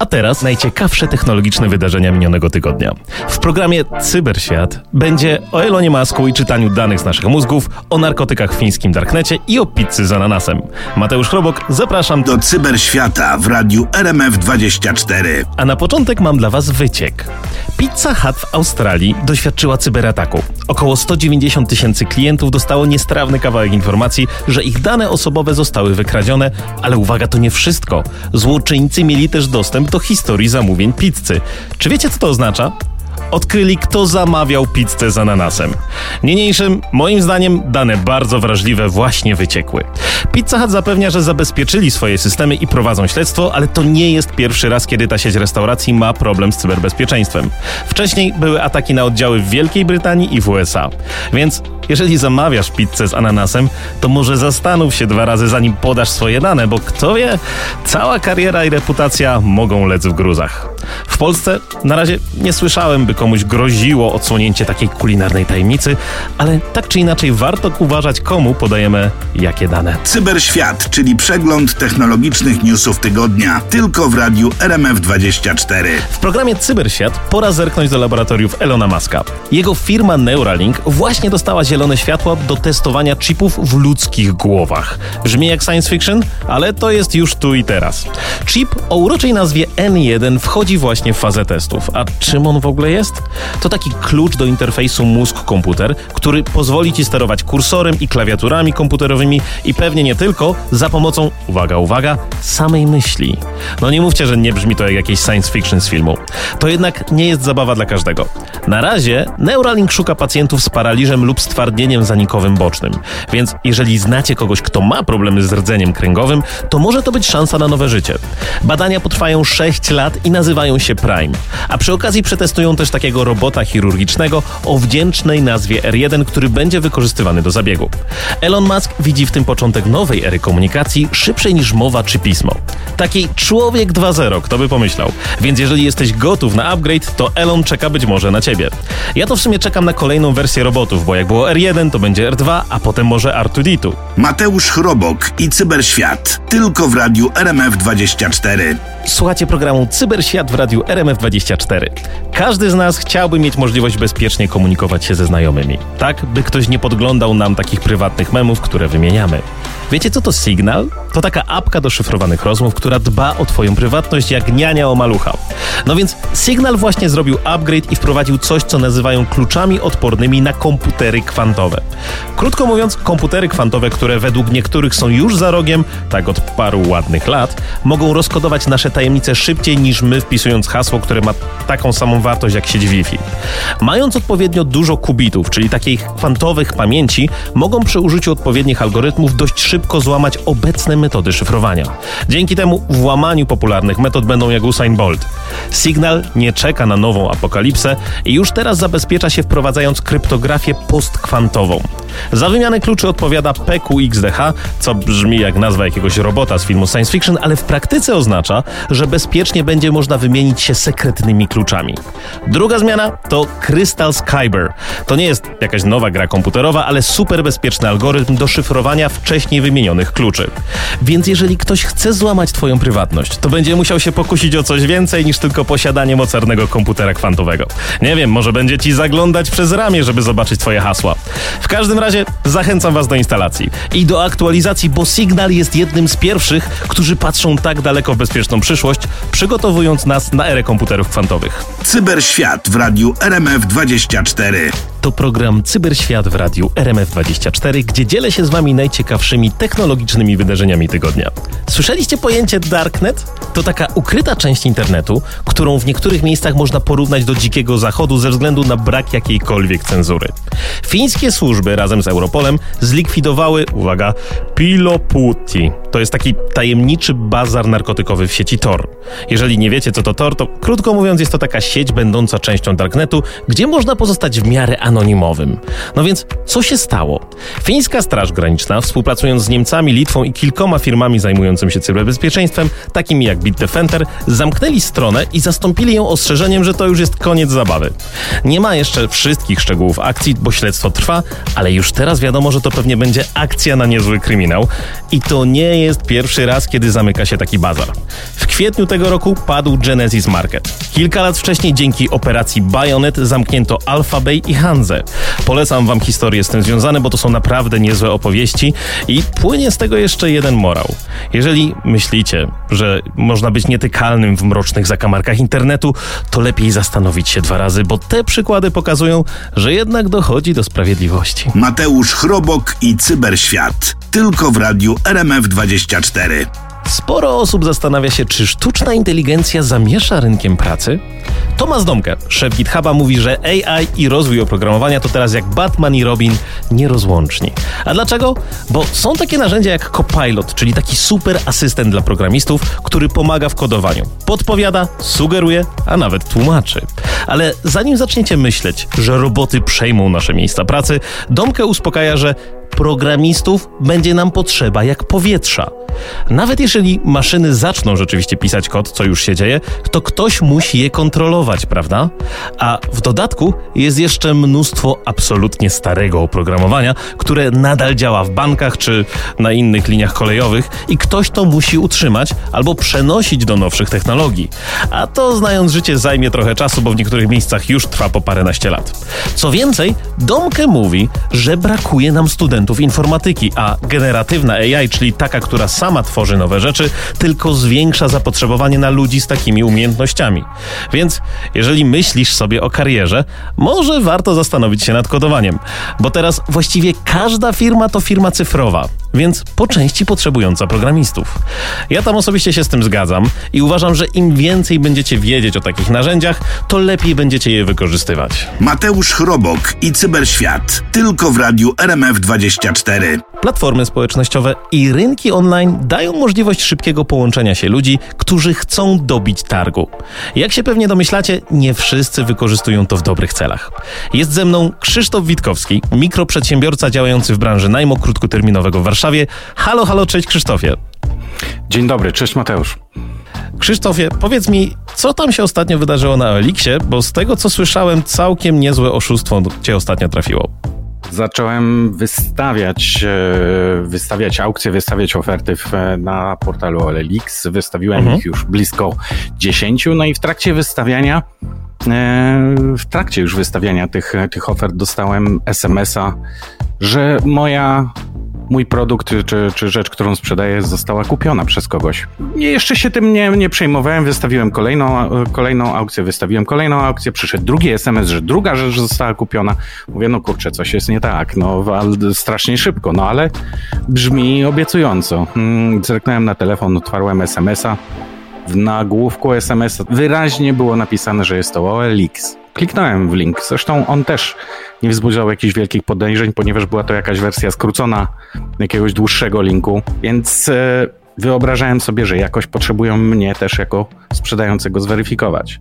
A teraz najciekawsze technologiczne wydarzenia minionego tygodnia. W programie Cyberświat będzie o Elonie Masku i czytaniu danych z naszych mózgów, o narkotykach w fińskim darknecie i o pizzy z ananasem. Mateusz Chrobok, zapraszam do Cyberświata w radiu RMF24. A na początek mam dla Was wyciek. Pizza Hut w Australii doświadczyła cyberataku. Około 190 tysięcy klientów dostało niestrawny kawałek informacji, że ich dane osobowe zostały wykradzione, ale uwaga, to nie wszystko. Złoczyńcy mieli też dostęp do historii zamówień pizzy. Czy wiecie, co to oznacza? Odkryli, kto zamawiał pizzę z ananasem. Niniejszym, moim zdaniem, dane bardzo wrażliwe właśnie wyciekły. Pizza Hut zapewnia, że zabezpieczyli swoje systemy i prowadzą śledztwo, ale to nie jest pierwszy raz, kiedy ta sieć restauracji ma problem z cyberbezpieczeństwem. Wcześniej były ataki na oddziały w Wielkiej Brytanii i w USA. Więc jeżeli zamawiasz pizzę z ananasem, to może zastanów się dwa razy zanim podasz swoje dane, bo kto wie, cała kariera i reputacja mogą lec w gruzach. W Polsce na razie nie słyszałem, by komuś groziło odsłonięcie takiej kulinarnej tajemnicy, ale tak czy inaczej warto uważać, komu podajemy jakie dane. Cyberświat, czyli przegląd technologicznych newsów tygodnia, tylko w radiu RMF24. W programie Cyberświat pora zerknąć do laboratoriów Elona Muska. Jego firma Neuralink właśnie dostała zielone światło do testowania chipów w ludzkich głowach. Brzmi jak science fiction, ale to jest już tu i teraz. Chip o uroczej nazwie N1 wchodzi właśnie w fazę testów. A czym on w ogóle jest? To taki klucz do interfejsu mózg-komputer, który pozwoli ci sterować kursorem i klawiaturami komputerowymi i pewnie nie tylko za pomocą, uwaga, uwaga, samej myśli. No nie mówcie, że nie brzmi to jak jakieś science fiction z filmu. To jednak nie jest zabawa dla każdego. Na razie Neuralink szuka pacjentów z paraliżem lub stwardnieniem zanikowym bocznym. Więc jeżeli znacie kogoś, kto ma problemy z rdzeniem kręgowym, to może to być szansa na nowe życie. Badania potrwają 6 lat i nazywają się Prime. A przy okazji przetestują też takiego robota chirurgicznego o wdzięcznej nazwie R1, który będzie wykorzystywany do zabiegu. Elon Musk widzi w tym początek nowej ery komunikacji, szybszej niż mowa czy pismo. Taki człowiek 2.0, kto by pomyślał. Więc jeżeli jesteś gotów na upgrade, to Elon czeka być może na ciebie. Ja to w sumie czekam na kolejną wersję robotów, bo jak było R1, to będzie R2, a potem może R2D2. Mateusz Chrobok i Cyberświat. Tylko w radiu RMF24. Słuchacie programu Cyberświat w radiu RMF24. Każdy z nas chciałby mieć możliwość bezpiecznie komunikować się ze znajomymi. Tak, by ktoś nie podglądał nam takich prywatnych memów, które wymieniamy. Wiecie co to Signal? To taka apka do szyfrowanych rozmów, która dba o twoją prywatność jak niania o malucha. No więc Signal właśnie zrobił upgrade i wprowadził coś, co nazywają kluczami odpornymi na komputery kwantowe. Krótko mówiąc, komputery kwantowe, które według niektórych są już za rogiem, tak od paru ładnych lat, mogą rozkodować nasze tajemnice szybciej niż my wpisując hasło, które ma taką samą wartość jak sieć Wi-Fi. Mając odpowiednio dużo kubitów, czyli takich kwantowych pamięci, mogą przy użyciu odpowiednich algorytmów dość szybko złamać obecne metody szyfrowania. Dzięki temu w łamaniu popularnych metod będą jak Usain Bolt. Signal nie czeka na nową apokalipsę i już teraz zabezpiecza się wprowadzając kryptografię postkwantową. Za wymianę kluczy odpowiada PQXDH, co brzmi jak nazwa jakiegoś robota z filmu science fiction, ale w praktyce oznacza, że bezpiecznie będzie można wymienić się sekretnymi kluczami. Druga zmiana to Crystal Skyber. To nie jest jakaś nowa gra komputerowa, ale super bezpieczny algorytm do szyfrowania wcześniej wymienionych kluczy. Więc jeżeli ktoś chce złamać twoją prywatność, to będzie musiał się pokusić o coś więcej niż tylko posiadanie mocarnego komputera kwantowego. Nie wiem, może będzie ci zaglądać przez ramię, żeby zobaczyć twoje hasła. W każdym razie zachęcam was do instalacji i do aktualizacji, bo Signal jest jednym z pierwszych, którzy patrzą tak daleko w bezpieczną przyszłość, przygotowując nas na erę komputerów kwantowych. Cyberświat w radiu RMF24. To program Cyberświat w radiu RMF24, gdzie dzielę się z wami najciekawszymi technologicznymi wydarzeniami tygodnia. Słyszeliście pojęcie Darknet? To taka ukryta część internetu, którą w niektórych miejscach można porównać do dzikiego zachodu ze względu na brak jakiejkolwiek cenzury. Fińskie służby razem z Europolem zlikwidowały, uwaga, Piloputi. To jest taki tajemniczy bazar narkotykowy w sieci Tor. Jeżeli nie wiecie, co to Tor, to krótko mówiąc, jest to taka sieć będąca częścią Darknetu, gdzie można pozostać w miarę anonimowym. No więc, co się stało? Fińska Straż Graniczna, współpracując z Niemcami, Litwą i kilkoma firmami zajmującymi się cyberbezpieczeństwem, takimi jak Bitdefender, zamknęli stronę i zastąpili ją ostrzeżeniem, że to już jest koniec zabawy. Nie ma jeszcze wszystkich szczegółów akcji, bo śledztwo trwa, ale już teraz wiadomo, że to pewnie będzie akcja na niezły kryminał. I to nie jest pierwszy raz, kiedy zamyka się taki bazar. W kwietniu tego roku padł Genesis Market. Kilka lat wcześniej dzięki operacji Bayonet zamknięto Alphabay i Polecam wam historie z tym związane, bo to są naprawdę niezłe opowieści i płynie z tego jeszcze jeden morał. Jeżeli myślicie, że można być nietykalnym w mrocznych zakamarkach internetu, to lepiej zastanowić się dwa razy, bo te przykłady pokazują, że jednak dochodzi do sprawiedliwości. Mateusz Chrobok i Cyberświat. Tylko w radiu RMF24. Sporo osób zastanawia się, czy sztuczna inteligencja zamiesza rynkiem pracy? Tomasz Domke, szef GitHuba, mówi, że AI i rozwój oprogramowania to teraz jak Batman i Robin nierozłączni. A dlaczego? Bo są takie narzędzia jak Copilot, czyli taki super asystent dla programistów, który pomaga w kodowaniu. Podpowiada, sugeruje, a nawet tłumaczy. Ale zanim zaczniecie myśleć, że roboty przejmą nasze miejsca pracy, Domke uspokaja, że programistów będzie nam potrzeba jak powietrza. Nawet jeżeli maszyny zaczną rzeczywiście pisać kod, co już się dzieje, to ktoś musi je kontrolować, prawda? A w dodatku jest jeszcze mnóstwo absolutnie starego oprogramowania, które nadal działa w bankach czy na innych liniach kolejowych i ktoś to musi utrzymać albo przenosić do nowszych technologii. A to znając życie zajmie trochę czasu, bo w niektórych miejscach już trwa po paręnaście lat. Co więcej, Domke mówi, że brakuje nam studentów informatyki, a generatywna AI, czyli taka, która sama tworzy nowe rzeczy, tylko zwiększa zapotrzebowanie na ludzi z takimi umiejętnościami. Więc jeżeli myślisz sobie o karierze, może warto zastanowić się nad kodowaniem, bo teraz właściwie każda firma to firma cyfrowa, więc po części potrzebująca programistów. Ja tam osobiście się z tym zgadzam i uważam, że im więcej będziecie wiedzieć o takich narzędziach, to lepiej będziecie je wykorzystywać. Mateusz Chrobok i Cyberświat. Tylko w radiu RMF24. Platformy społecznościowe i rynki online dają możliwość szybkiego połączenia się ludzi, którzy chcą dobić targu. Jak się pewnie domyślacie, nie wszyscy wykorzystują to w dobrych celach. Jest ze mną Krzysztof Witkowski, mikroprzedsiębiorca działający w branży najmu krótkoterminowego w Warszawie. Halo, halo, cześć Krzysztofie. Dzień dobry, cześć Mateusz. Krzysztofie, powiedz mi, co tam się ostatnio wydarzyło na Elixie, bo z tego co słyszałem, całkiem niezłe oszustwo cię ostatnio trafiło. Zacząłem wystawiać, e, wystawiać aukcje, wystawiać oferty w, na portalu OLX. Wystawiłem mhm. ich już blisko 10. No i w trakcie wystawiania, e, w trakcie już wystawiania tych, tych ofert dostałem SMS-a, że moja mój produkt czy, czy rzecz, którą sprzedaję, została kupiona przez kogoś. Jeszcze się tym nie, nie przejmowałem, wystawiłem kolejną, kolejną aukcję, wystawiłem kolejną aukcję, przyszedł drugi SMS, że druga rzecz została kupiona. Mówię, no kurczę, coś jest nie tak, no strasznie szybko, no ale brzmi obiecująco. Hmm, zerknąłem na telefon, otwarłem SMS-a. W nagłówku SMS wyraźnie było napisane, że jest to OLX. Kliknąłem w link. Zresztą on też nie wzbudzał jakichś wielkich podejrzeń, ponieważ była to jakaś wersja skrócona jakiegoś dłuższego linku, więc e, wyobrażałem sobie, że jakoś potrzebują mnie też jako sprzedającego zweryfikować.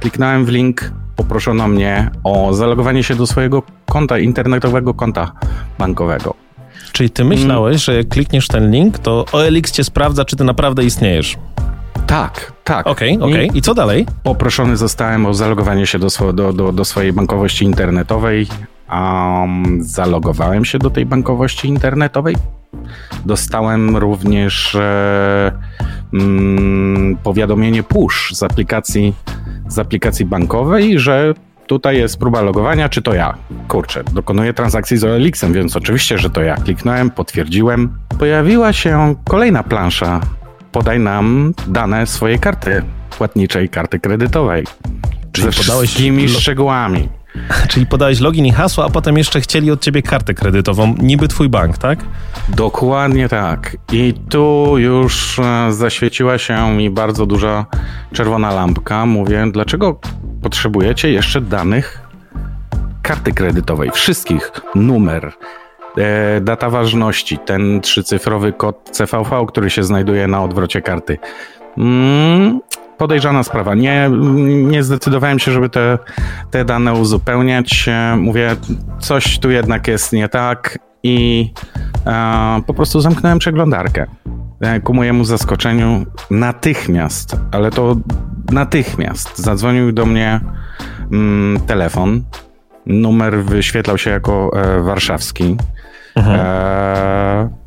Kliknąłem w link, poproszono mnie o zalogowanie się do swojego konta, internetowego konta bankowego. Czyli ty myślałeś, że jak klikniesz ten link, to OLX cię sprawdza, czy ty naprawdę istniejesz. Tak, tak. Okej, okay, okej. Okay. I co dalej? Poproszony zostałem o zalogowanie się do, do, do, do swojej bankowości internetowej. Um, zalogowałem się do tej bankowości internetowej. Dostałem również e, mm, powiadomienie push z aplikacji, z aplikacji bankowej, że tutaj jest próba logowania, czy to ja? Kurczę, dokonuję transakcji z OLX-em, więc oczywiście, że to ja. Kliknąłem, potwierdziłem. Pojawiła się kolejna plansza podaj nam dane swojej karty płatniczej, karty kredytowej. Czyli ze podałeś wszystkimi szczegółami. Czyli podałeś login i hasło, a potem jeszcze chcieli od ciebie kartę kredytową, niby twój bank, tak? Dokładnie tak. I tu już e, zaświeciła się mi bardzo duża czerwona lampka. Mówię, dlaczego potrzebujecie jeszcze danych karty kredytowej? Wszystkich. Numer, data ważności, ten trzycyfrowy kod CVV, który się znajduje na odwrocie karty. Mm, podejrzana sprawa. Nie, nie zdecydowałem się, żeby te, te dane uzupełniać. E, mówię, coś tu jednak jest nie tak i e, po prostu zamknąłem przeglądarkę. E, ku mojemu zaskoczeniu natychmiast, ale to natychmiast zadzwonił do mnie mm, telefon. Numer wyświetlał się jako e, warszawski. Mhm. E,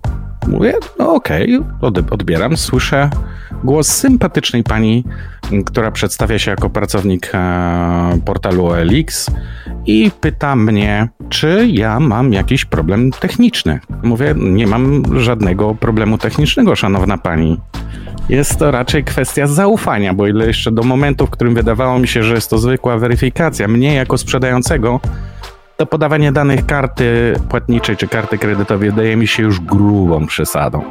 Mówię, no okej, okay, odbieram, słyszę głos sympatycznej pani, która przedstawia się jako pracownik e, portalu OLX i pyta mnie, czy ja mam jakiś problem techniczny. Mówię, nie mam żadnego problemu technicznego, szanowna pani. Jest to raczej kwestia zaufania, bo ile jeszcze do momentu, w którym wydawało mi się, że jest to zwykła weryfikacja, mnie jako sprzedającego, to podawanie danych karty płatniczej czy karty kredytowej wydaje mi się już grubą przesadą.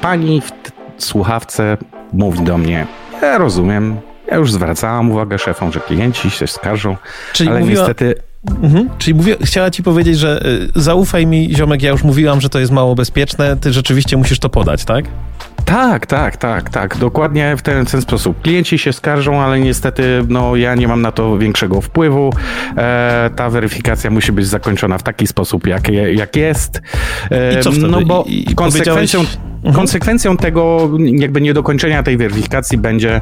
Pani w słuchawce mówi do mnie, ja rozumiem, ja już zwracałam uwagę szefom, że klienci się skarżą, Czyli ale mówiła... niestety Mhm. Czyli mówię, chciała ci powiedzieć, że y, zaufaj mi, ziomek, ja już mówiłam, że to jest mało bezpieczne, ty rzeczywiście musisz to podać, tak? Tak, tak, tak, tak. Dokładnie w ten, ten sposób. Klienci się skarżą, ale niestety no, ja nie mam na to większego wpływu. E, ta weryfikacja musi być zakończona w taki sposób, jak, jak jest. E, I co wtedy? No bo I, i konsekwencją, mhm. konsekwencją tego jakby niedokończenia tej weryfikacji będzie,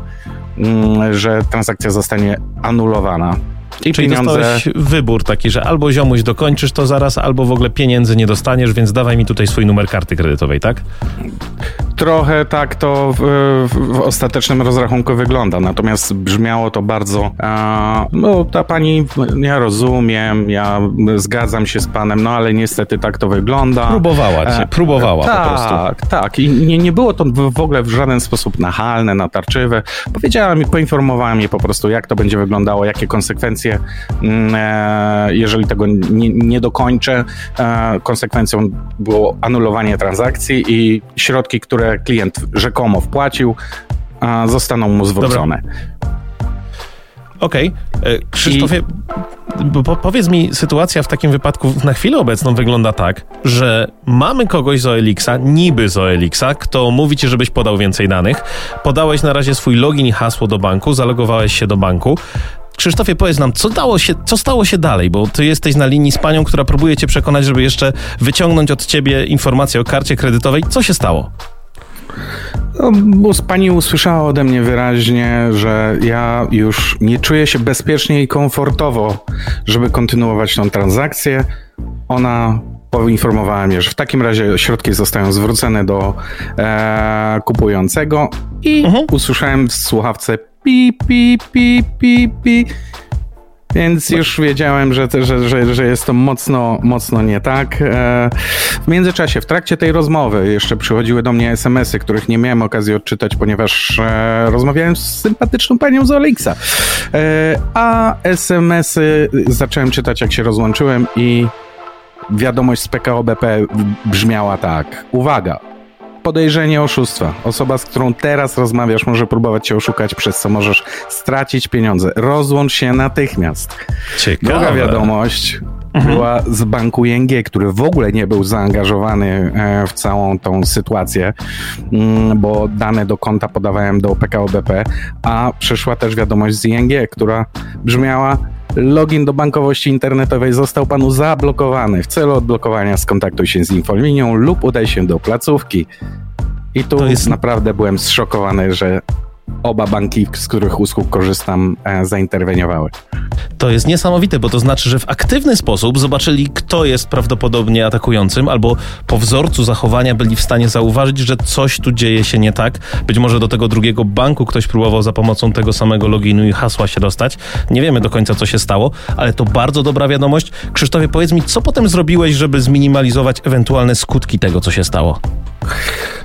mm, że transakcja zostanie anulowana. I Czyli pieniądze... dostałeś wybór taki, że albo ziomuś dokończysz to zaraz, albo w ogóle pieniędzy nie dostaniesz, więc dawaj mi tutaj swój numer karty kredytowej, tak? Trochę tak to w, w, w ostatecznym rozrachunku wygląda, natomiast brzmiało to bardzo, a, no ta pani, ja rozumiem, ja zgadzam się z panem, no ale niestety tak to wygląda. Próbowała cię, e, próbowała tak, po prostu. Tak, tak i nie, nie było to w ogóle w żaden sposób nachalne, natarczywe. Powiedziała mi, poinformowała mnie po prostu, jak to będzie wyglądało, jakie konsekwencje, mm, e, jeżeli tego nie, nie dokończę. E, konsekwencją było anulowanie transakcji i środki, które które klient rzekomo wpłacił, zostaną mu zwrócone. Okej. Okay. E, Krzysztofie, I... po, powiedz mi, sytuacja w takim wypadku na chwilę obecną wygląda tak, że mamy kogoś z OLX-a, niby z OLX-a, kto mówi ci, żebyś podał więcej danych. Podałeś na razie swój login i hasło do banku, zalogowałeś się do banku. Krzysztofie, powiedz nam, co, dało się, co stało się dalej? Bo ty jesteś na linii z panią, która próbuje cię przekonać, żeby jeszcze wyciągnąć od ciebie informację o karcie kredytowej. Co się stało? No, bo pani usłyszała ode mnie wyraźnie, że ja już nie czuję się bezpiecznie i komfortowo, żeby kontynuować tą transakcję. Ona poinformowała mnie, że w takim razie środki zostają zwrócone do e, kupującego i mhm. usłyszałem w słuchawce pi, pi, pi, pi, pi więc już wiedziałem, że, że, że, że jest to mocno, mocno nie tak. E, w międzyczasie, w trakcie tej rozmowy jeszcze przychodziły do mnie SMS-y, których nie miałem okazji odczytać, ponieważ e, rozmawiałem z sympatyczną panią z Olixa. E, a SMS-y zacząłem czytać, jak się rozłączyłem i wiadomość z PKO BP brzmiała tak. Uwaga, podejrzenie oszustwa. Osoba, z którą teraz rozmawiasz, może próbować cię oszukać, przez co możesz stracić pieniądze. Rozłącz się natychmiast. Ciekawe. Druga wiadomość mhm. była z banku ING, który w ogóle nie był zaangażowany e, w całą tą sytuację, mm, bo dane do konta podawałem do PKO BP, a przyszła też wiadomość z ING, która brzmiała Login do bankowości internetowej został panu zablokowany. W celu odblokowania skontaktuj się z infolinią lub udaj się do placówki. I tu jest... naprawdę byłem zszokowany, że oba banki, z których usług korzystam, e, zainterweniowały. To jest niesamowite, bo to znaczy, że w aktywny sposób zobaczyli, kto jest prawdopodobnie atakującym, albo po wzorcu zachowania byli w stanie zauważyć, że coś tu dzieje się nie tak. Być może do tego drugiego banku ktoś próbował za pomocą tego samego loginu i hasła się dostać. Nie wiemy do końca, co się stało, ale to bardzo dobra wiadomość. Krzysztofie, powiedz mi, co potem zrobiłeś, żeby zminimalizować ewentualne skutki tego, co się stało?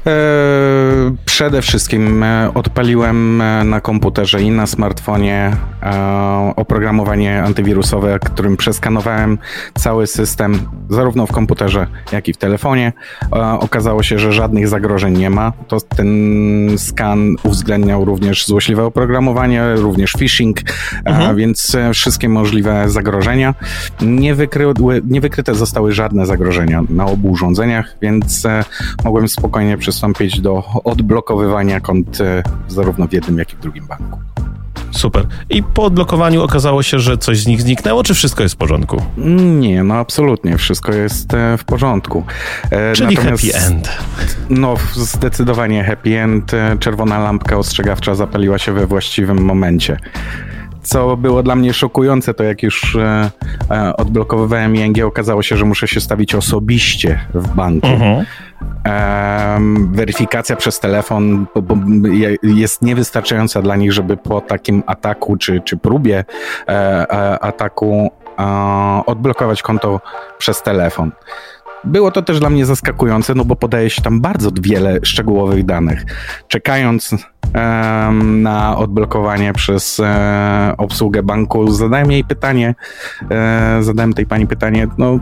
E, przede wszystkim e, odpaliłem e, na komputerze i na smartfonie oprogramowanie antywirusowe, którym przeskanowałem cały system, zarówno w komputerze, jak i w telefonie. Okazało się, że żadnych zagrożeń nie ma. To ten skan uwzględniał również złośliwe oprogramowanie, również phishing, mhm. więc wszystkie możliwe zagrożenia. Nie, wykryły, nie wykryte zostały żadne zagrożenia na obu urządzeniach, więc mogłem spokojnie przystąpić do odblokowywania kont e, zarówno w jednym, jak i w drugim banku. Super. I po odblokowaniu okazało się, że coś z nich zniknęło, czy wszystko jest w porządku? Nie, no absolutnie, wszystko jest e, w porządku. E, Czyli Natomiast, happy end. No, zdecydowanie happy end. Czerwona lampka ostrzegawcza zapaliła się we właściwym momencie. Co było dla mnie szokujące, to jak już e, odblokowywałem ING, okazało się, że muszę się stawić osobiście w banku. Mhm weryfikacja przez telefon jest niewystarczająca dla nich, żeby po takim ataku czy, czy próbie e, e, ataku odblokować konto przez telefon. Było to też dla mnie zaskakujące, no bo podaje się tam bardzo wiele szczegółowych danych. Czekając um, na odblokowanie przez e, obsługę banku, zadałem jej pytanie, e, zadałem tej pani pytanie, no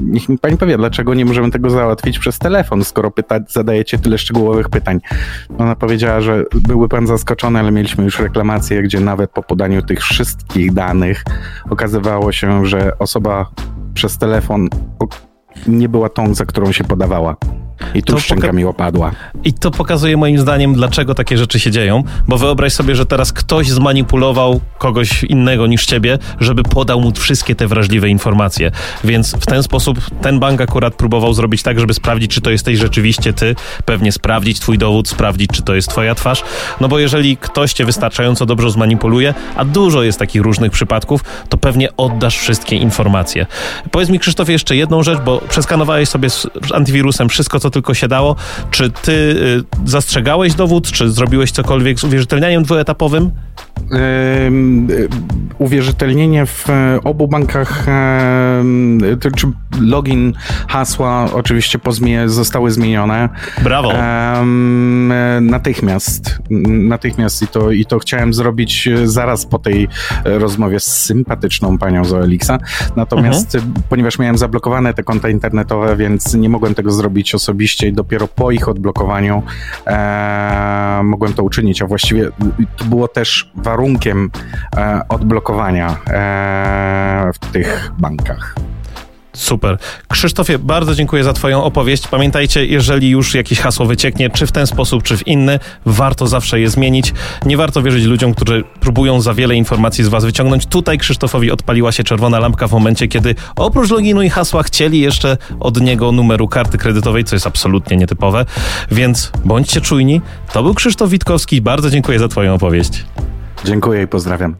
niech mi pani powie, dlaczego nie możemy tego załatwić przez telefon, skoro pyta, zadajecie tyle szczegółowych pytań. Ona powiedziała, że byłby pan zaskoczony, ale mieliśmy już reklamację, gdzie nawet po podaniu tych wszystkich danych okazywało się, że osoba przez telefon nie była tą, za którą się podawała. I tu szczęka mi opadła. I to pokazuje moim zdaniem, dlaczego takie rzeczy się dzieją, bo wyobraź sobie, że teraz ktoś zmanipulował kogoś innego niż ciebie, żeby podał mu wszystkie te wrażliwe informacje. Więc w ten sposób ten bank akurat próbował zrobić tak, żeby sprawdzić, czy to jesteś rzeczywiście ty, pewnie sprawdzić twój dowód, sprawdzić, czy to jest twoja twarz. No bo jeżeli ktoś cię wystarczająco dobrze zmanipuluje, a dużo jest takich różnych przypadków, to pewnie oddasz wszystkie informacje. Powiedz mi, Krzysztof, jeszcze jedną rzecz, bo przeskanowałeś sobie z antywirusem wszystko, co tylko się dało. Czy ty y, zastrzegałeś dowód, czy zrobiłeś cokolwiek z uwierzytelnianiem dwuetapowym? Y, uwierzytelnienie w e, obu bankach, czy login, hasła oczywiście zostały zmienione. Brawo. Natychmiast. Natychmiast i to, i to chciałem zrobić e, zaraz po tej e, rozmowie z sympatyczną panią z. Natomiast, mhm. ponieważ miałem zablokowane te konta internetowe, więc nie mogłem tego zrobić osobiście i dopiero po ich odblokowaniu e, mogłem to uczynić, a właściwie to było też warunkiem e, odblokowania e, w tych bankach. Super. Krzysztofie, bardzo dziękuję za Twoją opowieść. Pamiętajcie, jeżeli już jakieś hasło wycieknie, czy w ten sposób, czy w inny, warto zawsze je zmienić. Nie warto wierzyć ludziom, którzy próbują za wiele informacji z Was wyciągnąć. Tutaj Krzysztofowi odpaliła się czerwona lampka w momencie, kiedy oprócz loginu i hasła chcieli jeszcze od niego numeru karty kredytowej, co jest absolutnie nietypowe. Więc bądźcie czujni. To był Krzysztof Witkowski. Bardzo dziękuję za Twoją opowieść. Dziękuję i pozdrawiam.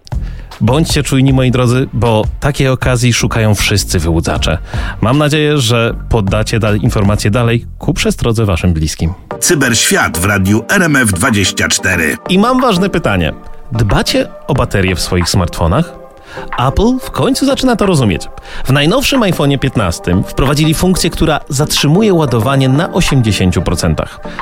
Bądźcie czujni, moi drodzy, bo takiej okazji szukają wszyscy wyłudzacze. Mam nadzieję, że poddacie da informacje dalej ku przestrodze waszym bliskim. Cyberświat w radiu RMF24. I mam ważne pytanie. Dbacie o baterie w swoich smartfonach? Apple w końcu zaczyna to rozumieć. W najnowszym iPhone 15 wprowadzili funkcję, która zatrzymuje ładowanie na 80%.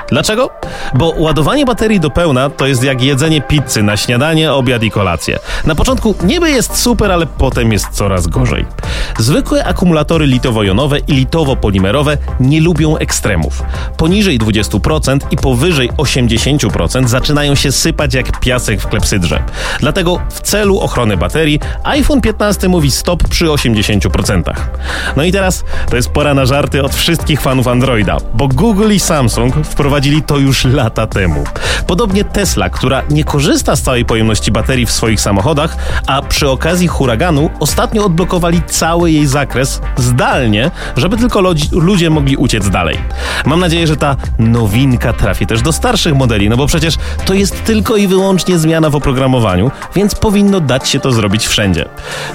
Dlaczego? Bo ładowanie baterii do pełna to jest jak jedzenie pizzy na śniadanie, obiad i kolację. Na początku niby jest super, ale potem jest coraz gorzej. Zwykłe akumulatory litowo-jonowe i litowo-polimerowe nie lubią ekstremów. Poniżej 20% i powyżej 80% zaczynają się sypać jak piasek w klepsydrze. Dlatego w celu ochrony baterii iPhone 15 mówi stop przy 80%. No i teraz to jest pora na żarty od wszystkich fanów Androida, bo Google i Samsung wprowadzili to już lata temu. Podobnie Tesla, która nie korzysta z całej pojemności baterii w swoich samochodach, a przy okazji huraganu ostatnio odblokowali cały jej zakres zdalnie, żeby tylko ludzie mogli uciec dalej. Mam nadzieję, że ta nowinka trafi też do starszych modeli, no bo przecież to jest tylko i wyłącznie zmiana w oprogramowaniu, więc powinno dać się to zrobić wszędzie.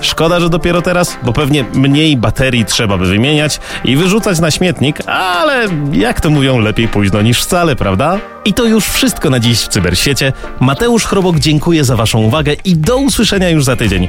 Szkoda, że dopiero teraz, bo pewnie mniej baterii trzeba by wymieniać i wyrzucać na śmietnik, ale jak to mówią, lepiej późno niż wcale, prawda? I to już wszystko na dziś w Cyberświecie. Mateusz Chrobok dziękuję za Waszą uwagę i do usłyszenia już za tydzień.